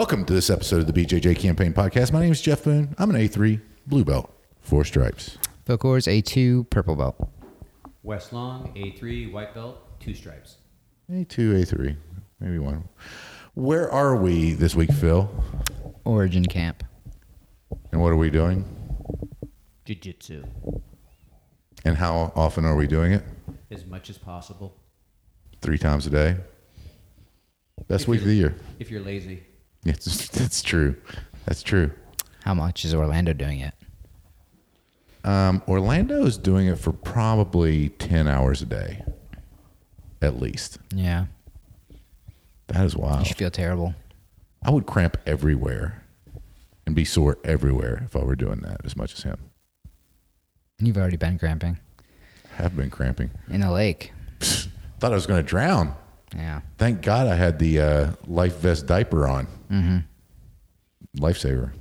Welcome to this episode of the BJJ Campaign Podcast. My name is Jeff Boone. I'm an A3 blue belt, four stripes. Phil Coors, A2, purple belt. Wes Long, A3, white belt, two stripes. A2, A3, maybe one. Where are we this week, Phil? Origin camp. And what are we doing? Jiu Jitsu, And how often are we doing it? as much as possible. Three times a day? Best If week of the year. If you're lazy. It's, that's true. That's true. How much is Orlando doing it? Um, Orlando is doing it for probably 10 hours a day, at least. Yeah. That is You wild. should feel terrible. I would cramp everywhere and be sore everywhere if I were doing that as much as him. You've already been cramping have been cramping. in a lake. Thought I was going to drown. Yeah. Thank God I had the uh, life vest diaper on. Mm-hmm. Lifesaver.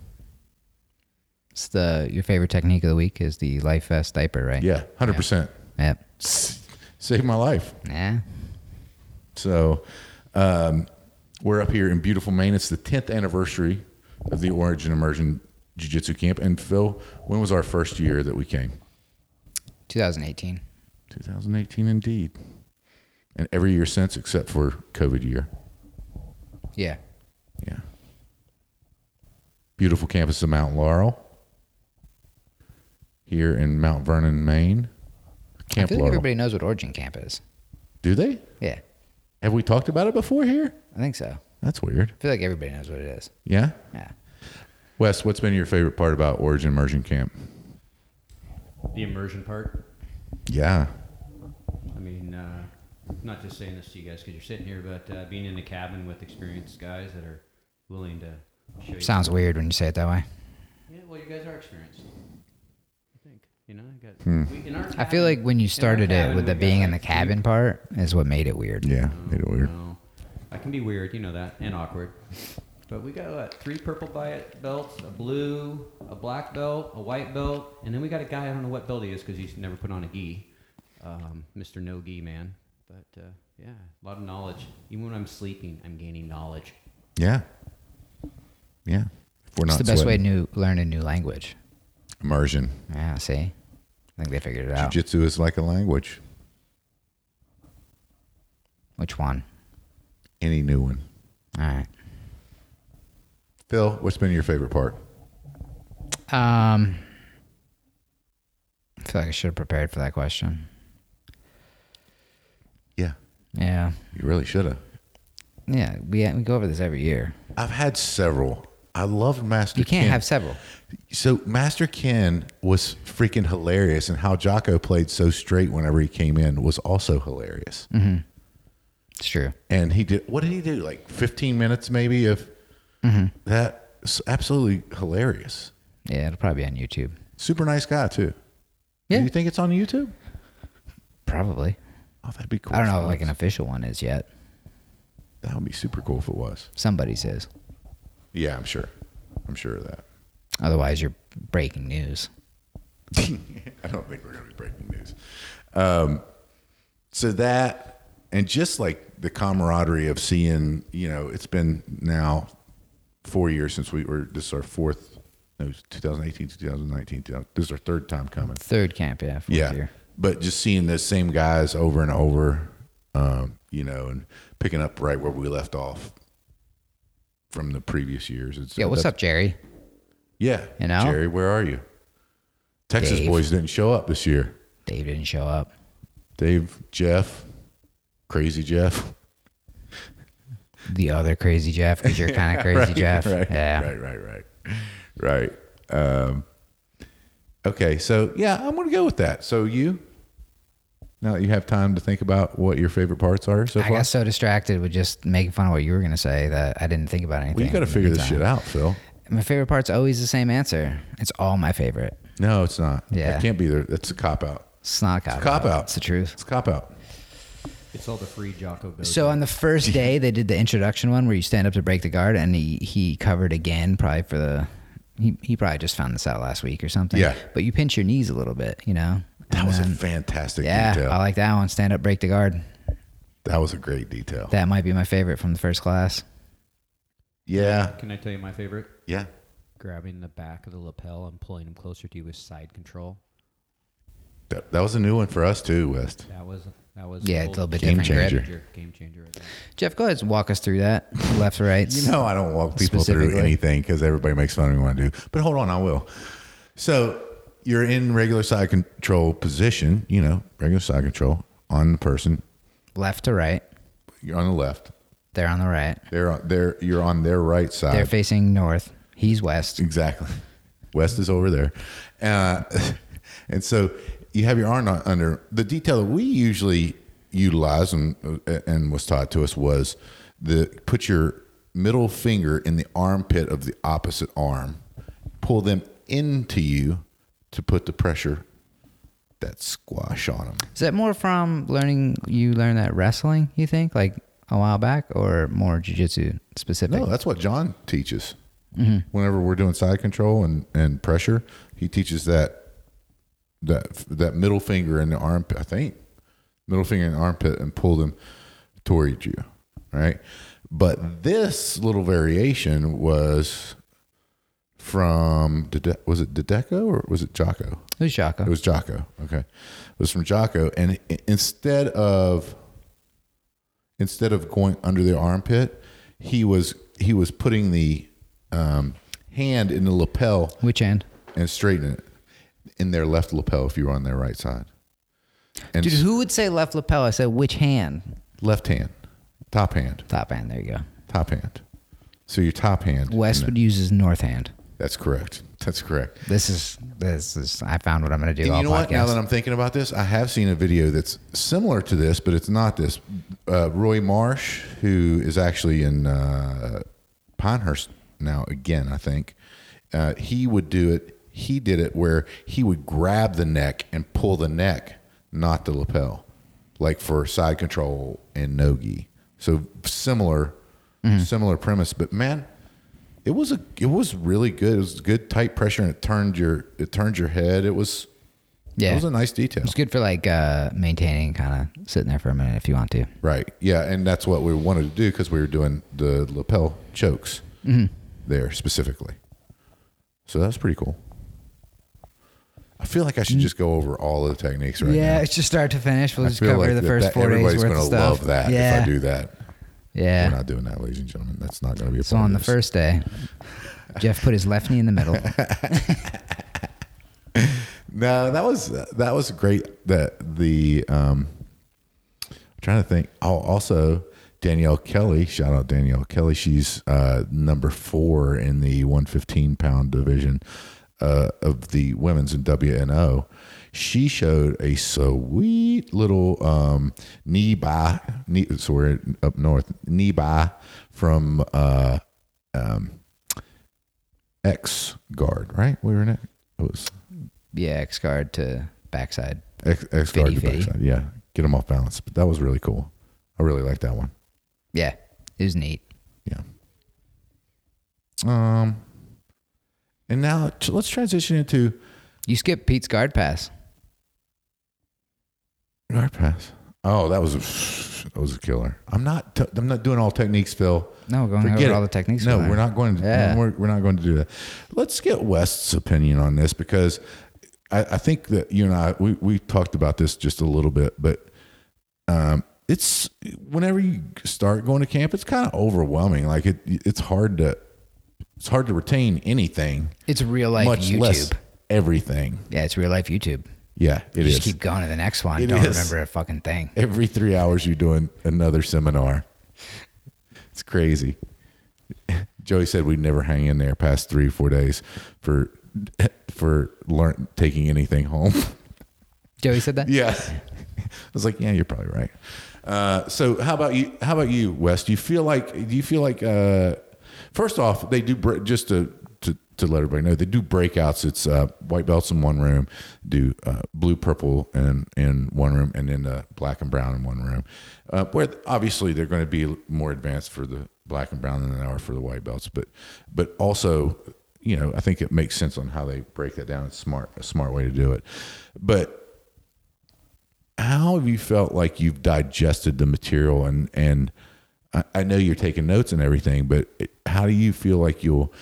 It's the your favorite technique of the week is the life vest diaper, right? Yeah, 100%. Yep. Saved my life. Yeah. So um, we're up here in beautiful Maine. It's the 10th anniversary of the Origin Immersion Jiu Jitsu Camp. And Phil, when was our first year that we came? 2018. 2018, indeed. And every year since, except for COVID year. Yeah. Yeah. Beautiful campus of Mount Laurel here in Mount Vernon, Maine. I Camp feel like Laurel. everybody knows what Origin camp is. Do they? Yeah. Have we talked about it before here? I think so. That's weird. I feel like everybody knows what it is. Yeah? Yeah. Wes, what's been your favorite part about Origin Immersion Camp? The immersion part. Yeah. I mean, uh, not just saying this to you guys because you're sitting here, but uh, being in the cabin with experienced guys that are willing to show you. Sounds weird when you say it that way. Yeah, well, you guys are experienced. I think. You know, I got. Hmm. We, in our I feel like when you in our started it with the got, being in the like, three- cabin part is what made it weird. Yeah. Made it weird. No, I can be weird, you know that, and awkward. But we got what, three purple bi- belts, a blue, a black belt, a white belt, and then we got a guy I don't know what belt he is because he's never put on a gi, um, Mr. No Gi Man. But uh, yeah, a lot of knowledge. Even when I'm sleeping, I'm gaining knowledge. Yeah. Yeah. If we're It's not the best way to new, learn a new language. Immersion. Yeah, see? I think they figured it out. Jiu-Jitsu is like a language. Which one? Any new one. All right. Phil, what's been your favorite part? Um, I feel like I should have prepared for that question. Yeah. You really should have. Yeah, we, we go over this every year. I've had several. I loved Master You can't Ken. have several. So Master Ken was freaking hilarious, and how Jocko played so straight whenever he came in was also hilarious. Mm-hmm. It's true. And he did what did he do? Like 15 minutes maybe of mm-hmm. that. Absolutely hilarious. Yeah, it'll probably be on YouTube. Super nice guy too. Yeah. Do you think it's on YouTube? Probably. Oh, that'd be cool. I don't know if like an official one is yet. That would be super cool if it was. Somebody says. Yeah, I'm sure. I'm sure of that. Otherwise, you're breaking news. I don't think we're going to be breaking news. Um, so that, and just like the camaraderie of seeing, you know, it's been now four years since we were, this is our fourth, no, it was 2018, 2019, 2000 this is our third time coming. Third camp, yeah. Yeah. Year. But just seeing the same guys over and over, um, you know, and picking up right where we left off from the previous years. It's, Yeah, what's up, Jerry? Yeah. You know? Jerry, where are you? Texas Dave. boys didn't show up this year. Dave didn't show up. Dave, Jeff, crazy Jeff. The other crazy Jeff, because you're kind of crazy Jeff. Right, yeah. right, right, right, right. Um, okay, so yeah, I'm gonna go with that. So you, Now that you have time to think about what your favorite parts are so I far. got so distracted with just making fun of what you were going to say that I didn't think about anything. well, you got to in the figure this meantime. shit out, Phil. My favorite part's always the same answer. It's all my favorite. No, it's not. Yeah. It can't be there. That's a cop out. It's not a cop, It's a cop out. It's the truth. It's a cop out. It's all the free Jocko Dojo. So on the first day, they did the introduction one where you stand up to break the guard, and he he covered again, probably for the. He, he probably just found this out last week or something. Yeah. But you pinch your knees a little bit, you know. That And was a then- fantastic yeah. detail. I like that one. Stand up, break the guard. that was a great detail. That might be my favorite from the first class. yeah. Can I tell you my favorite? Yeah. Grabbing the back of the lapel and pulling him closer to you with side control. That, that was a new one for us too, West. That was that was Yeah, it's a little bit Game different. grip. changer. Game changer. Right there. Jeff, go ahead and walk us through that. Left right. You know I don't walk people through anything because everybody makes fun of me when I do. But hold on, I will. So you're in regular side control position, you know, regular side control on the person. left to right. You're on the left. They're on the right. They're on, they're you're on their right side. They're facing north. He's west. Exactly. West is over there. Uh, and so you have your arm on- under the detail that we usually utilize and, uh, and was taught to us was the put your middle finger in the armpit of the opposite arm, pull them into you to put the pressure that squash on them. Is that more from learning? You learned that wrestling? You think like a while back, or more jujitsu specific? No, that's what John teaches. Mm-hmm. Whenever we're doing side control and, and pressure, he teaches that that that middle finger in the armpit. I think middle finger in the armpit and pull them toward you, right? But this little variation was from Dede- was it Dedeco or was it Jocko? It was Jocko. It was Jocko. Okay, it was from Jocko, and instead of instead of going under the armpit, he was he was putting the um, hand in the lapel Which end? and straightening it in their left lapel if you were on their right side. And Dude, who would say left lapel? I said which hand? left hand, top hand, Top hand. There you go. top hand. So your top hand. West would use his north hand. That's correct. That's correct. This is this is. I found what I'm going to do. And you know what? Now that I'm thinking about this, I have seen a video that's similar to this, but it's not this. Uh, Roy Marsh, who is actually in uh, Pinehurst now again, I think, uh, he would do it. He did it where he would grab the neck and pull the neck, not the lapel, like for side control and nogi. So similar, similar premise. But man, it was a it was really good. It was good tight pressure and it turned your it turned your head. It was yeah, it was a nice detail. it's good for like uh, maintaining, kind of sitting there for a minute if you want to. Right. Yeah, and that's what we wanted to do because we were doing the lapel chokes there specifically. So that's pretty cool. I feel like I should just go over all of the techniques right yeah, now. Yeah, it's just start to finish. We'll I just cover like the that- first that four days everybody's gonna love that yeah, if I do that. Yeah. We're not doing that, ladies and gentlemen. That's not going to be a problem. So on the first day, Jeff put his left knee in the middle. No, that was that was great. That the um, I'm trying to think. Oh, also Danielle Kelly. Shout out Danielle Kelly. She's uh, number four in the 115 pound division uh, of the women's in WNO. She showed a sweet little um, knee by knee. So we're up north. Knee by from uh, um, X guard. Right? We were in it. It was yeah, X guard to backside. X, X guard to fitty. backside. Yeah, get them off balance. But that was really cool. I really like that one. Yeah, it was neat. Yeah. Um, and now t- let's transition into You skipped Pete's guard pass. Guard pass. Oh, that was a, that was a killer. I'm not t- I'm not doing all techniques, Phil. No, we're going Forget over it. all the techniques. No, we we're not going to. Yeah. We're, we're not going to do that. Let's get West's opinion on this because I, I think that you and I we we talked about this just a little bit, but um, it's whenever you start going to camp, it's kind of overwhelming. Like it, it's hard to it's hard to retain anything, It's real life much YouTube. less everything. Yeah, it's real life YouTube. Yeah, it You is. just keep going to the next one. It Don't is. remember a fucking thing. Every three hours, you're doing another seminar. It's crazy. Joey said we'd never hang in there past three, four days for for learn taking anything home. Joey said that. Yeah, I was like, yeah, you're probably right. Uh, so how about you? How about you, Wes? Do you feel like? Do you feel like? Uh, first off, they do bre- just to, to to let everybody know they do breakouts. It's uh, white belts in one room, do uh, blue, purple in in one room, and then uh, black and brown in one room. Uh, where obviously they're going to be more advanced for the black and brown than they are for the white belts, but but also you know I think it makes sense on how they break that down. It's smart a smart way to do it, but how have you felt like you've digested the material and and I, I know you're taking notes and everything, but it, how do you feel like you'll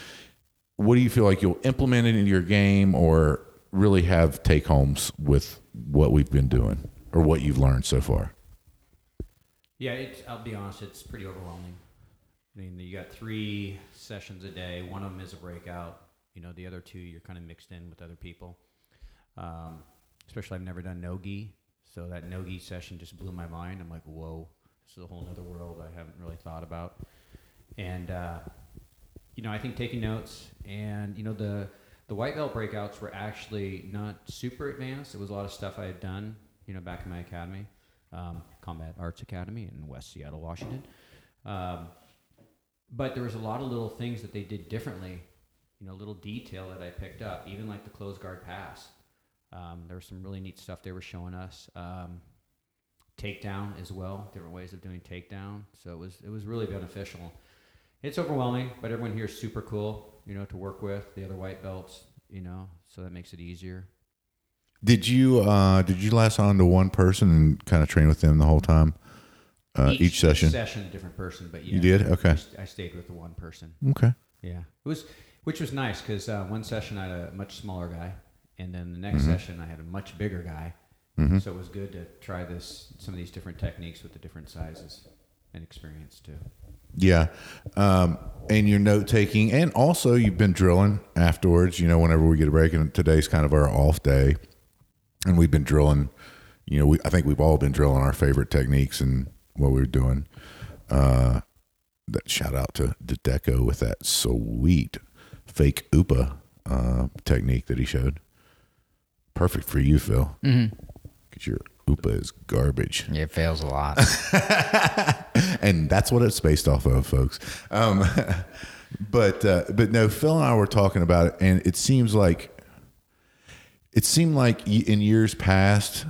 what do you feel like you'll implement it into your game or really have take homes with what we've been doing or what you've learned so far? Yeah, I'll be honest, it's pretty overwhelming. I mean, you got three sessions a day. One of them is a breakout. You know, the other two you're kind of mixed in with other people. Um, especially, I've never done no gi, so that no gi session just blew my mind. I'm like, whoa, this is a whole other world I haven't really thought about. And uh, you know, I think taking notes and you know the the white belt breakouts were actually not super advanced. It was a lot of stuff I had done, you know, back in my academy, um, Combat Arts Academy in West Seattle, Washington. Um, but there was a lot of little things that they did differently, you know, little detail that I picked up, even like the closed guard pass. Um, there was some really neat stuff they were showing us. Um, takedown as well, different ways of doing takedown. So it was it was really beneficial. It's overwhelming, but everyone here is super cool, you know, to work with the other white belts, you know, so that makes it easier. Did you uh, did you last on to one person and kind of train with them the whole time? Uh, each, session. session, a different person, but yeah, You did? Okay. I I stayed with the one person. Okay. Yeah, it was, which was nice because uh, one session I had a much smaller guy, and then the Mm-hmm. next session I had a much bigger guy. So it was good to try this, some of these different techniques with the different sizes and experience too. Yeah. Um, and your note taking, and also you've been drilling afterwards. You know, whenever we get a break, and today's kind of our off day, and we've been drilling. You know, we I think we've all been drilling our favorite techniques and what we were doing. Uh, that shout out to Deco with that sweet fake UPA uh, technique that he showed. Perfect for you, Phil, because your UPA is garbage. It fails a lot. and that's what it's based off of, folks. Um, but uh, but no, Phil and I were talking about it, and it seems like it seemed like in years past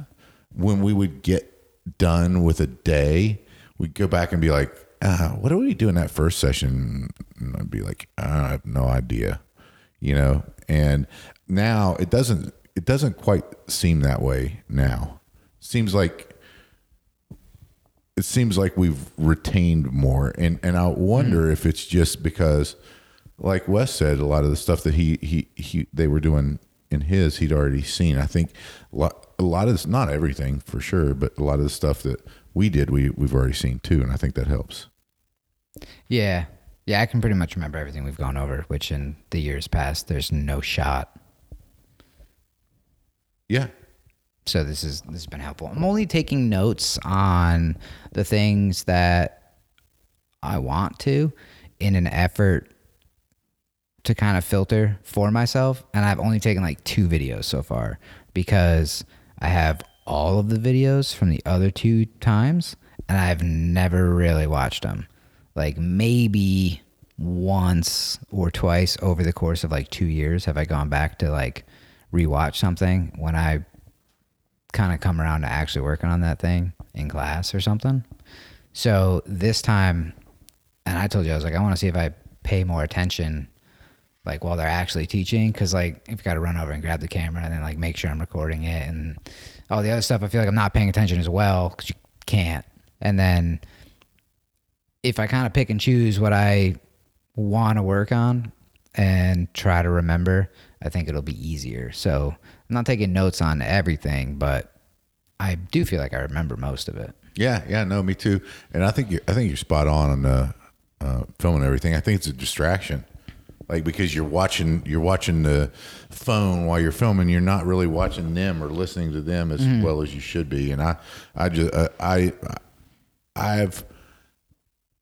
when we would get done with a day, we'd go back and be like, uh, "What are we doing that first session?" And I'd be like, "I have no idea," you know. And now it doesn't it doesn't quite seem that way now. Seems like it seems like we've retained more. And and I wonder hmm. if it's just because like Wes said a lot of the stuff that he he he they were doing in his he'd already seen. I think a lot, a lot of this not everything for sure but a lot of the stuff that we did we we've already seen too and I think that helps. Yeah. Yeah, I can pretty much remember everything we've gone over, which in the years past, there's no shot. yeah So this is this has been helpful. I'm only taking notes on the things that I want to in an effort to kind of filter for myself. And I've only taken like two videos so far because I have all of the videos from the other two times and I've never really watched them. Like maybe once or twice over the course of like two years have I gone back to like rewatch something when I kind of come around to actually working on that thing in class or something. So this time, and I told you, I was like, I want to see if I pay more attention, like while they're actually teaching, because like if you got to run over and grab the camera and then like make sure I'm recording it and all the other stuff, I feel like I'm not paying attention as well because you can't. And then if I kind of pick and choose what I want to work on and try to remember, I think it'll be easier. So I'm not taking notes on everything, but I do feel like I remember most of it. Yeah, yeah, no, me too. And I think you're, I think you're spot on on the uh, filming everything. I think it's a distraction, like because you're watching you're watching the phone while you're filming. You're not really watching them or listening to them as well as you should be. And I, I just uh, I, I've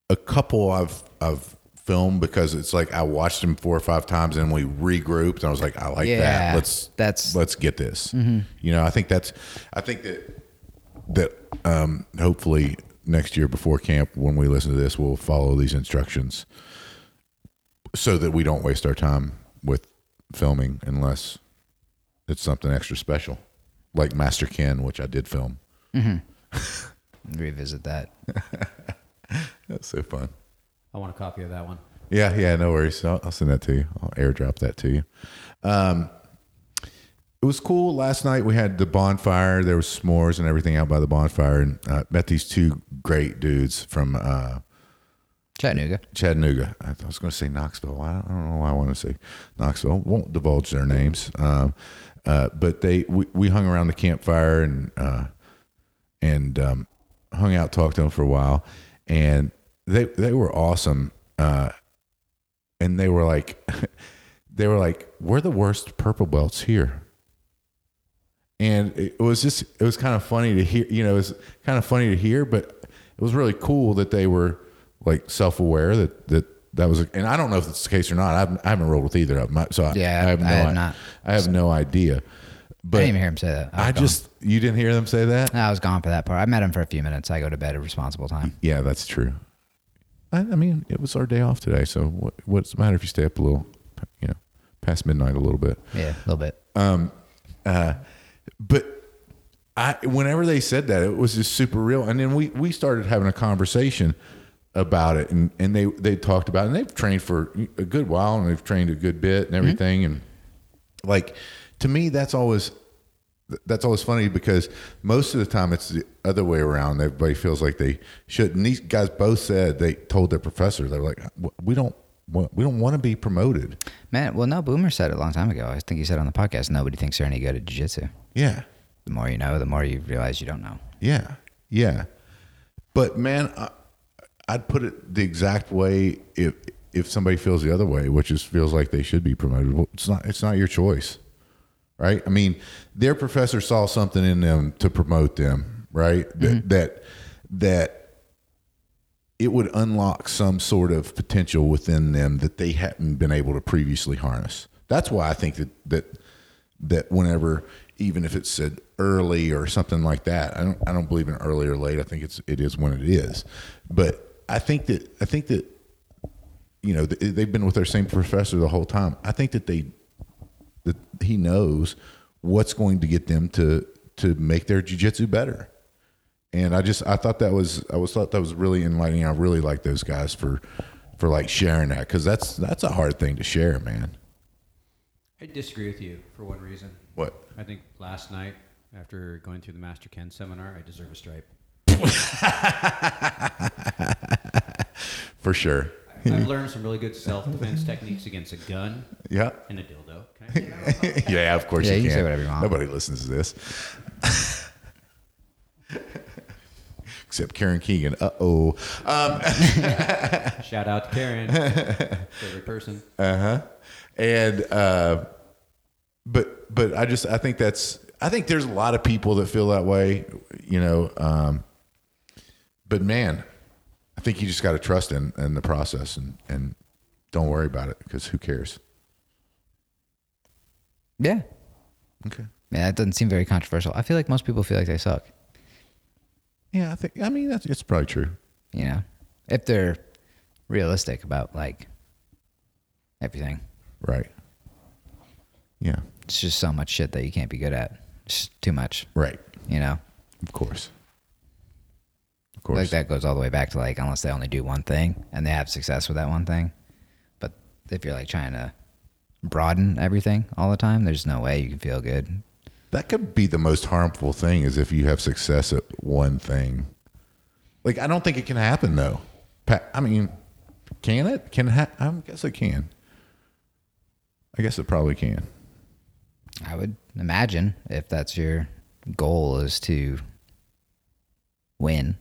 a couple I've I've filmed because it's like I watched them four or five times and we regrouped and I was like I like Yeah, that. Let's that's- let's get this. You know, I think that's I think that that um, hopefully next year before camp, when we listen to this, we'll follow these instructions so that we don't waste our time with filming unless it's something extra special, like Master Ken, which I did film. Revisit that. That's so fun. I want a copy of that one. Yeah, yeah, no worries. I'll, I'll send that to you. I'll airdrop that to you. Um, it was cool. Last night we had the bonfire. There was s'mores and everything out by the bonfire, and uh, met these two great dudes from uh, Chattanooga. Chattanooga. I was going to say Knoxville. I don't, I don't know why I want to say Knoxville. Won't divulge their names. Um, uh, but they we, we hung around the campfire and uh, and um, hung out, talked to them for a while, and they they were awesome. Uh, and they were like, they were like, we're the worst purple belts here. And it was just, it was kind of funny to hear, you know, it was kind of funny to hear, but it was really cool that they were like self-aware that, that, that was, and I don't know if it's the case or not. I haven't, I haven't rolled with either of them. So I, Yeah, I have no, I had i- not. I have no idea. But I didn't even hear him say that. I gone. just, you didn't hear them say that? I was gone for that part. I met him for a few minutes. I go to bed at a responsible time. Yeah, that's true. I, I mean, it was our day off today, so what, what's the matter if you stay up a little, you know, past midnight a little bit? Yeah, a little bit. Um, uh, But I, whenever they said that, it was just super real. And then we we started having a conversation about it, and and they they talked about, it, and they've trained for a good while, and they've trained a good bit and everything, and like to me, that's always that's always funny because most of the time it's the other way around. Everybody feels like they should. And these guys both said they told their professor they're like, we don't wa- we don't want to be promoted. Man, well, no, Boomer said it a long time ago. I think he said on the podcast, nobody thinks they're any good at jiu-jitsu. Yeah, The more you know, the more you realize you don't know. yeah, yeah. But man, I, I'd put it the exact way if if somebody feels the other way, which is feels like they should be promoted. Well, it's not. It's not your choice, right? I mean, their professor saw something in them to promote them, right? That mm-hmm. that that it would unlock some sort of potential within them that they hadn't been able to previously harness. That's why I think that that that whenever even if it's said early or something like that, I don't I don't believe in early or late. I think it's it is when it is. But I think that I think that you know they've been with their same professor the whole time. I think that they he knows what's going to get them to to make their jujitsu better. And I just I thought that was I was thought that was really enlightening. I really like those guys for for like sharing that because that's that's a hard thing to share, man. I disagree with you for one reason. What? I think last night, after going through the Master Ken seminar, I deserve a stripe. For sure. I've learned some really good self-defense techniques against a gun Yeah. and a dildo. Can I say that? yeah, of course Yeah, you you can. can say whatever you want. Nobody listens to this. Except Karen Keegan. Uh oh. Shout out to Karen, favorite person. Uh huh. And uh but but I just I think that's I think there's a lot of people that feel that way, you know. Um but man, I think you just got to trust in, in the process and, and don't worry about it because who cares? Yeah. Okay. Yeah, that doesn't seem very controversial. I feel like most people feel like they suck. Yeah, I think I mean that's it's probably true. You know, if they're realistic about like everything. Right. Yeah. It's just so much shit that you can't be good at. It's too much. Right. You know, Of course. Of course. like that goes all the way back to like unless they only do one thing and they have success with that one thing. But if you're like trying to broaden everything all the time, there's no way you can feel good. That could be the most harmful thing is if you have success at one thing. Like I don't think it can happen though. I mean, can it? Can it ha- I guess it can. I guess it probably can. I would imagine if that's your goal is to win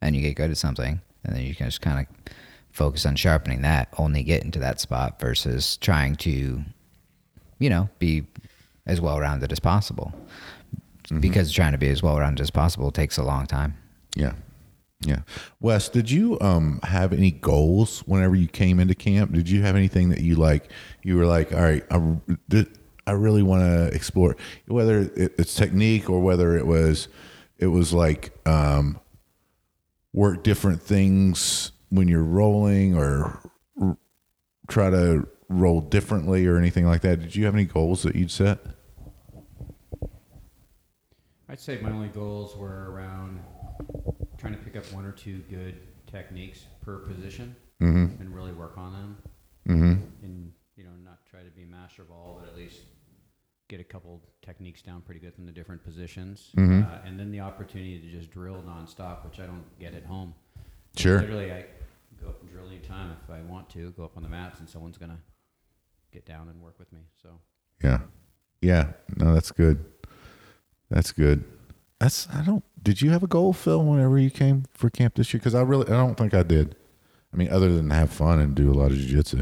and you get good at something and then you can just kind of focus on sharpening that, only get into that spot versus trying to, you know, be as well rounded as possible. Because trying to be as well rounded as possible takes a long time. Yeah. Yeah. Wes, did you um have any goals whenever you came into camp? Did you have anything that you like you were like, all right, I, I really want to explore whether it's technique or whether it was it was like um, work different things when you're rolling or r- try to roll differently or anything like that. Did you have any goals that you'd set? I'd say my only goals were around trying to pick up one or two good techniques per position and really work on them. Mm-hmm. And you know, not try to be master of all, but at least get a couple techniques down pretty good in the different positions. Uh, and then the opportunity to just drill nonstop, which I don't get at home. Sure. Literally, I go up and drill anytime if I want to. Go up on the mats, and someone's gonna get down and work with me. So Yeah. Yeah. No, that's good. That's good. That's I don't did you have a goal, Phil, whenever you came for camp this year? Because I really I don't think I did. I mean, other than have fun and do a lot of jiu-jitsu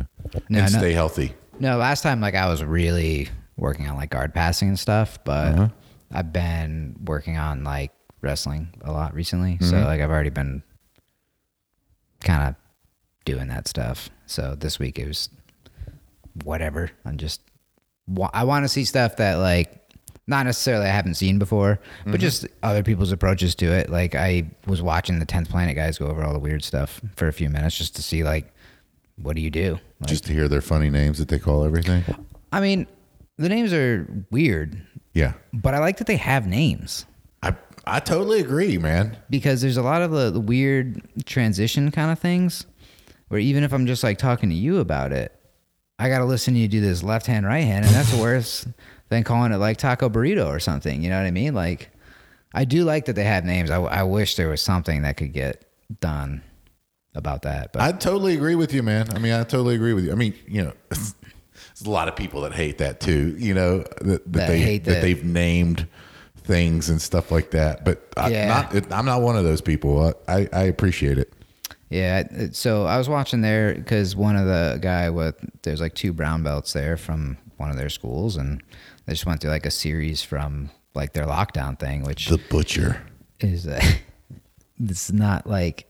No, and no. stay healthy. No, last time like I was really working on like guard passing and stuff, but Uh-huh. I've been working on like wrestling a lot recently. So Mm-hmm. like I've already been kind of doing that stuff. So this week it was whatever. I'm just I want to see stuff that like not necessarily I haven't seen before, Mm-hmm. but just other people's approaches to it. Like I was watching the 10th Planet guys go over all the weird stuff for a few minutes just to see like what do you do? Like, Just to hear their funny names that they call everything. I mean, the names are weird, Yeah. but I like that they have names I I totally agree, man. because there's a lot of the, the weird transition kind of things where even if I'm just like talking to you about it, I got to listen to you do this left hand, right hand, and that's worse than calling it like taco burrito or something. You know what I mean? Like, I do like that they have names. I, I wish there was something that could get done about that. But I totally agree with you, man. I mean, I totally agree with you. I mean, you know, there's a lot of people that hate that too. You know, that, that, That they hate that that- they've named things and stuff like that. But I, Yeah. not, it, I'm not one of those people. I, I, I appreciate it. Yeah, so I was watching there because one of the guy with there's like two brown belts there from one of their schools, and they just went through like a series from like their lockdown thing, which The butcher. is uh, it's not like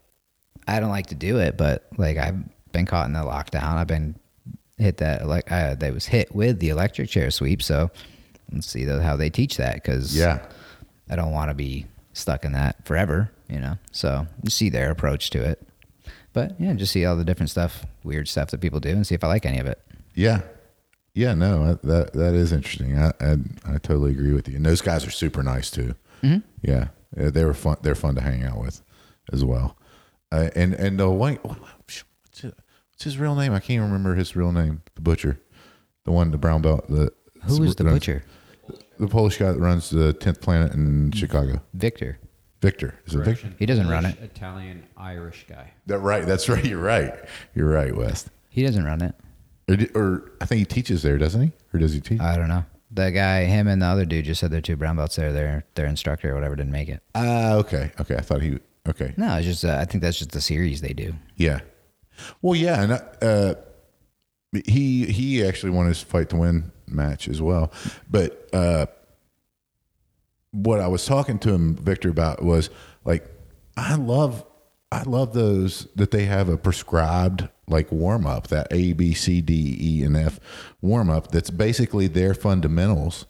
I don't like to do it, but like I've been caught in the lockdown. I've been hit that like uh, that was hit with the electric chair sweep. So let's see how they teach that because Yeah. I don't want to be stuck in that forever, you know. So you see their approach to it, but yeah, just see all the different stuff, weird stuff that people do, and see if I like any of it. Yeah. Yeah, no, that that is interesting. I, I I totally agree with you. And those guys are super nice too. Yeah, Uh, they were fun. They're fun to hang out with, as well. Uh, and and the white, what's his, what's his real name? I can't remember his real name. The butcher, the one, the brown belt. The Who is the runs- butcher? The Polish guy that runs the Tenth Planet in Chicago. Victor. Victor is it Victor? He doesn't run it. Italian Irish guy. That right. That's right. You're right. You're right, West. He doesn't run it. Or, or I think he teaches there, doesn't he? Or does he teach? I don't know. The guy, him and the other dude just said they're two brown belts there. Their their instructor or whatever didn't make it. Ah, okay, okay. I thought he. Okay, No, it's just uh, I think that's just the series they do. Yeah. Well, yeah, and uh, he he actually won his fight to win match as well. But uh, what I was talking to him, Victor, about was like, I love I love those that they have a prescribed like warm up that A B C D E and F warm up that's basically their fundamentals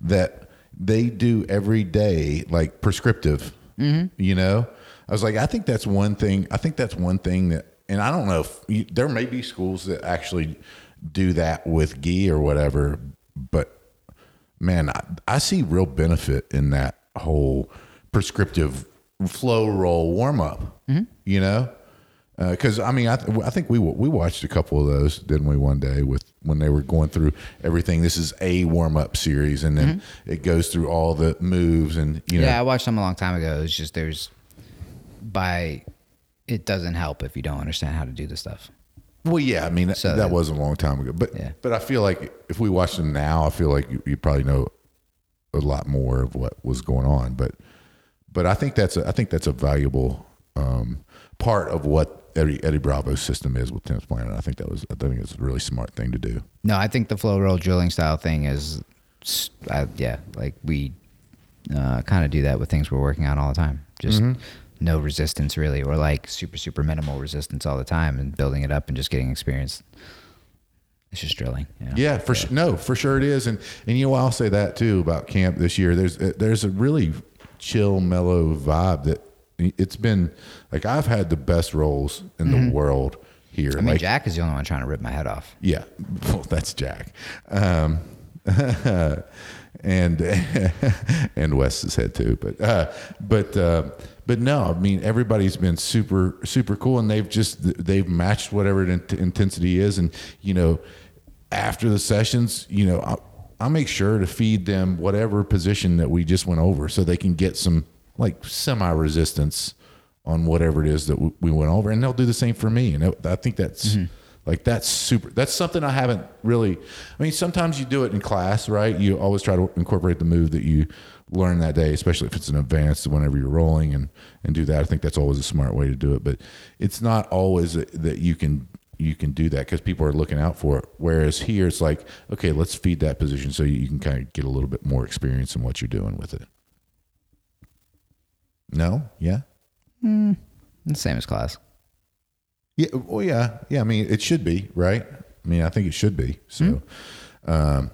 that they do every day like prescriptive mm-hmm. you know? I was like i think that's one thing i think that's one thing that and i don't know if you, there may be schools that actually do that with gi or whatever but man i, I see real benefit in that whole prescriptive flow roll warm up mm-hmm. you know uh, because I mean, I, th- I think we we watched a couple of those, didn't we? One day with when they were going through everything. This is a warm up series, and then mm-hmm. it goes through all the moves, and you know, Yeah, I watched them a long time ago. It's just there's by it doesn't help if you don't understand how to do the stuff. Well, yeah. I mean, that- So- that was a long time ago, but Yeah. but I feel like if we watched them now, I feel like you, you probably know a lot more of what was going on. But but I think that's a, I think that's a valuable um, part of what Eddie, Eddie Bravo's system is with Tenth Planet. I think that was I think it's a really smart thing to do. No, I think the flow roll drilling style thing is, uh, yeah, like we uh, kind of do that with things we're working on all the time. Just no resistance really, or like super super minimal resistance all the time, and building it up and just getting experience. It's just drilling. You know? Yeah, for sure. No, for sure it is. And and you know, I'll say that too about camp this year. There's uh, there's a really chill, mellow vibe that it's been like I've had the best rolls in the world here. Mm-hmm. I mean, like, Jack is the only one trying to rip my head off. yeah, well, that's Jack. Um, and and Wes's head too, but uh, but uh, but no, I mean everybody's been super super cool, and they've just they've matched whatever the intensity is, and you know after the sessions, you know I, I make sure to feed them whatever position that we just went over, so they can get some like semi resistance on whatever it is that we went over, and they'll do the same for me, and I think that's. Mm-hmm. Like that's super. That's something I haven't really. I mean, sometimes you do it in class, right? You always try to incorporate the move that you learn that day, especially if it's an advanced. Whenever you're rolling and and do that, I think that's always a smart way to do it. But it's not always that you can you can do that because people are looking out for it. Whereas here, it's like, okay, let's feed that position so you can kind of get a little bit more experience in what you're doing with it. No, yeah. Hmm. The same as class. Yeah, well, yeah, yeah. I mean, it should be right. I mean, I think it should be. So, um,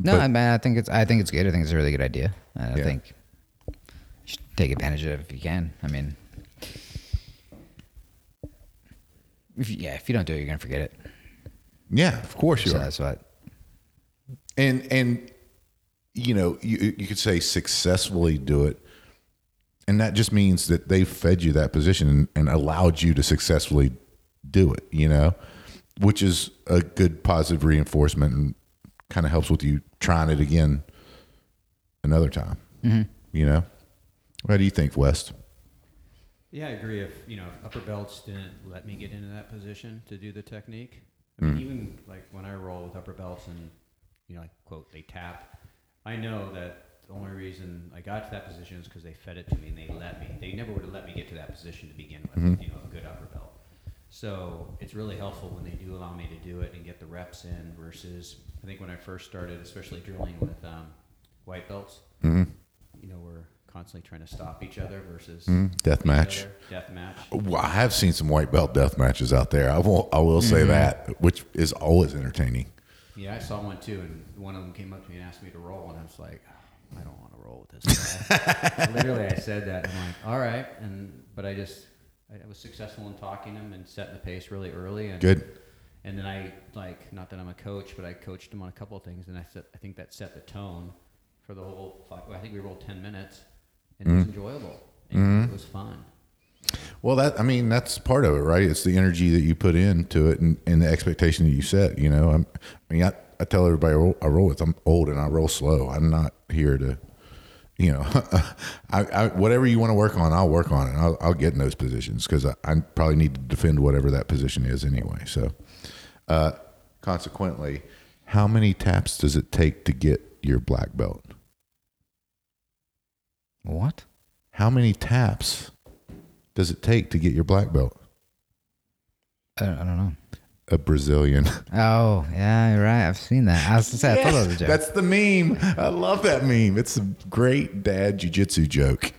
No, But- I mean, I think it's I think it's good. I think it's a really good idea. I Yeah. think you should take advantage of it if you can. I mean, if you, yeah, if you don't do it, you're gonna forget it. yeah, of course you So are. that's what. And and you know, you you could say successfully do it, and that just means that they fed you that position and, and allowed you to successfully do it. You know, which is a good positive reinforcement and kind of helps with you trying it again another time. Mm-hmm. You know, what do you think, West? Yeah, I agree. If you know, if upper belts didn't let me get into that position to do the technique. I mean, mm. even like when I roll with upper belts and you know, like quote, they tap. I know that the only reason I got to that position is because they fed it to me and they let me. They never would have let me get to that position to begin with. Mm-hmm. You know, a good upper belt. So it's really helpful when they do allow me to do it and get the reps in. Versus, I think when I first started, especially drilling with um, white belts, mm-hmm. you know, we're constantly trying to stop each other versus mm-hmm. Death match. death match. Well, I have seen some white belt death matches out there. I will, I will say that, which is always entertaining. Yeah, I saw one too, and one of them came up to me and asked me to roll, and I was like, I don't want to roll with this. Literally, I said that. I'm like, all right, and but I just I was successful in talking him and setting the pace really early. And, Good. And then I like not that I'm a coach, but I coached him on a couple of things, and I set, I think that set the tone for the whole. Five, I think we rolled ten minutes, and it was mm-hmm. enjoyable. And mm-hmm. It was fun. Well, that I mean, that's part of it, right? It's the energy that you put into it and, and the expectation that you set. You know, I'm, I mean, I, I tell everybody I roll, with. I'm old and I roll slow. I'm not here to, you know, I, I whatever you want to work on, I'll work on it. I'll, I'll get in those positions because I, I probably need to defend whatever that position is anyway. So, uh, consequently, how many taps does it take to get your black belt? What? How many taps does it take to get your black belt? I don't, I don't know. A Brazilian. Oh, yeah, you're right. I've seen that. I was gonna say, I thought that was a joke. That's the meme. I love that meme. It's a great dad jujitsu joke.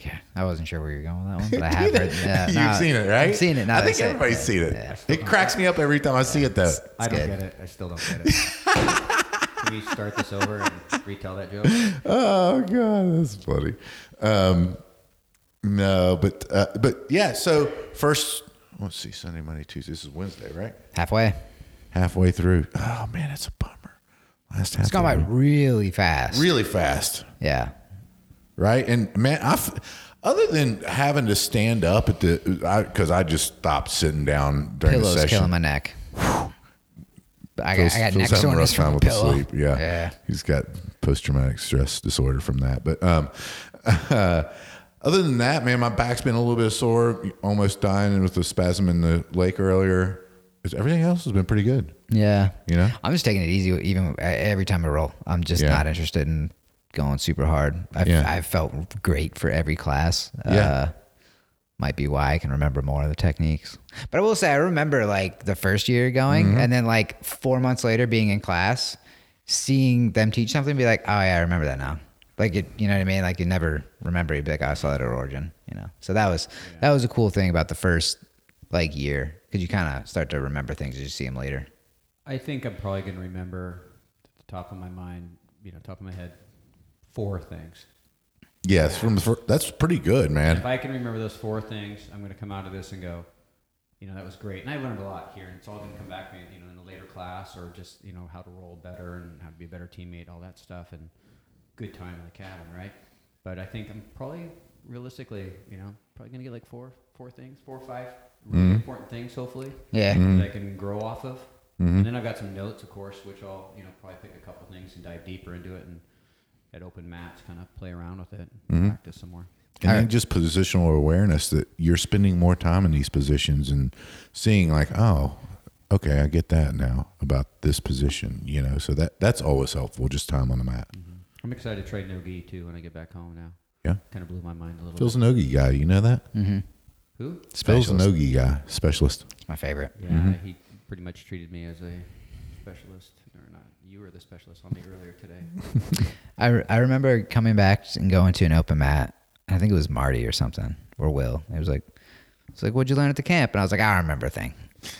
yeah, I wasn't sure where you're going with that one, but I have heard. Yeah, You've no, seen it, right? I've seen it. Now I think it. everybody's seen it. yeah. It cracks me up every time I see it, though. I don't good. get it. I still don't get it. Can we start this over and retell that joke? Oh god, that's funny. Um, no, but uh, but yeah. So first, let's see, Sunday, Monday, Tuesday. This is Wednesday, right? Halfway. Halfway through. Oh man, it's a bummer. Last half. It's gone by really fast. really fast. Yeah. right? And man, I other than having to stand up at the because I, just stopped sitting down during Pillows the session. killing my neck. I got, Phil's- I got neck having a rough time with the sleep. Yeah. Yeah. he's got post traumatic stress disorder from that. But um, other than that, man, my back's been a little bit sore, almost dying with the spasm in the lake earlier. Everything else has been pretty good. Yeah. You know? I'm just taking it easy even every time I roll. I'm just Yeah. not interested in going super hard. I've, Yeah. I've felt great for every class. Yeah. Uh, might be why I can remember more of the techniques. But I will say, I remember like the first year going Mm-hmm. and then like four months later being in class, seeing them teach something, be like, oh yeah, I remember that now. Like it, you know what I mean? Like you never remember. You'd be like, oh, I saw that at Origin, you know? So that was, that was a cool thing about the first like year because you kind of start to remember things as you see them later. I think I'm probably going to remember at the top of my mind, you know, top of my head, four things. Yes, from the fir- that's pretty good, man. If. I can remember those four things, I'm going to come out of this and go, you know, that was great. And I learned a lot here, and it's all going to come back, to you know, in a later class or just, you know, how to roll better and how to be a better teammate, all that stuff, and good time in the cabin, right? But I think I'm probably realistically, you know, probably going to get like four, four things, four or five really mm-hmm. important things, hopefully, Yeah. that mm-hmm. I can grow off of. Mm-hmm. And then I've got some notes, of course, which I'll, you know, probably pick a couple things and dive deeper into it and at open mats kind of play around with it and practice some more. And then just positional awareness that you're spending more time in these positions and seeing like, oh, okay, I get that now about this position, you know. So that that's always helpful, just time on the mat. I'm excited to try no gi too when I get back home now. Yeah. Kind of blew my mind a little Phil's bit. a nogi guy, you know that? Mm-hmm. Who? Phil's a Specialist. nogi guy, specialist. It's my favorite. Yeah, mm-hmm. he pretty much treated me as a specialist, or not. You were the specialist on me earlier today. I, re- I remember coming back and going to an open mat. I think it was Marty or something, or Will. It was like, it's like, what'd you learn at the camp? And I was like, I don't remember a thing.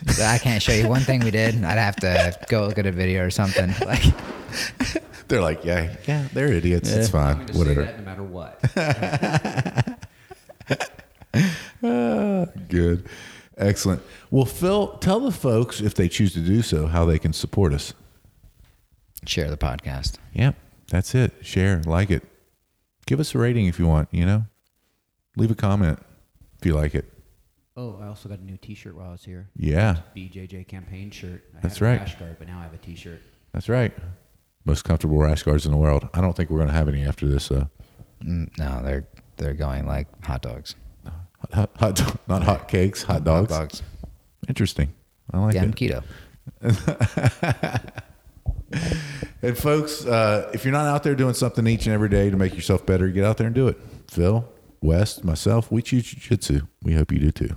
So I can't show you one thing we did. I'd have to go look at a video or something. Like, They're like, yeah, yeah, they're idiots. It's I'm fine, going to say whatever. that no matter what. Good, excellent. Well, Phil, tell the folks if they choose to do so how they can support us. share the podcast. Yep, that's it. Share, like it, give us a rating if you want. You know, leave a comment if you like it. oh, I also got a new T-shirt while I was here. Yeah, BJJ campaign shirt. I That's had a right. rash guard, but now I have a T-shirt. that's right. Most comfortable rash guards in the world. I don't think we're going to have any after this. Uh, No, they're they're going like hot dogs. hot, hot, hot, not hot cakes, hot dogs. Hot dogs. Interesting. I like Yeah, I'm it. keto. And folks, uh, if you're not out there doing something each and every day to make yourself better, get out there and do it. Phil, Wes, myself, we choose jiu-jitsu. We hope you do too.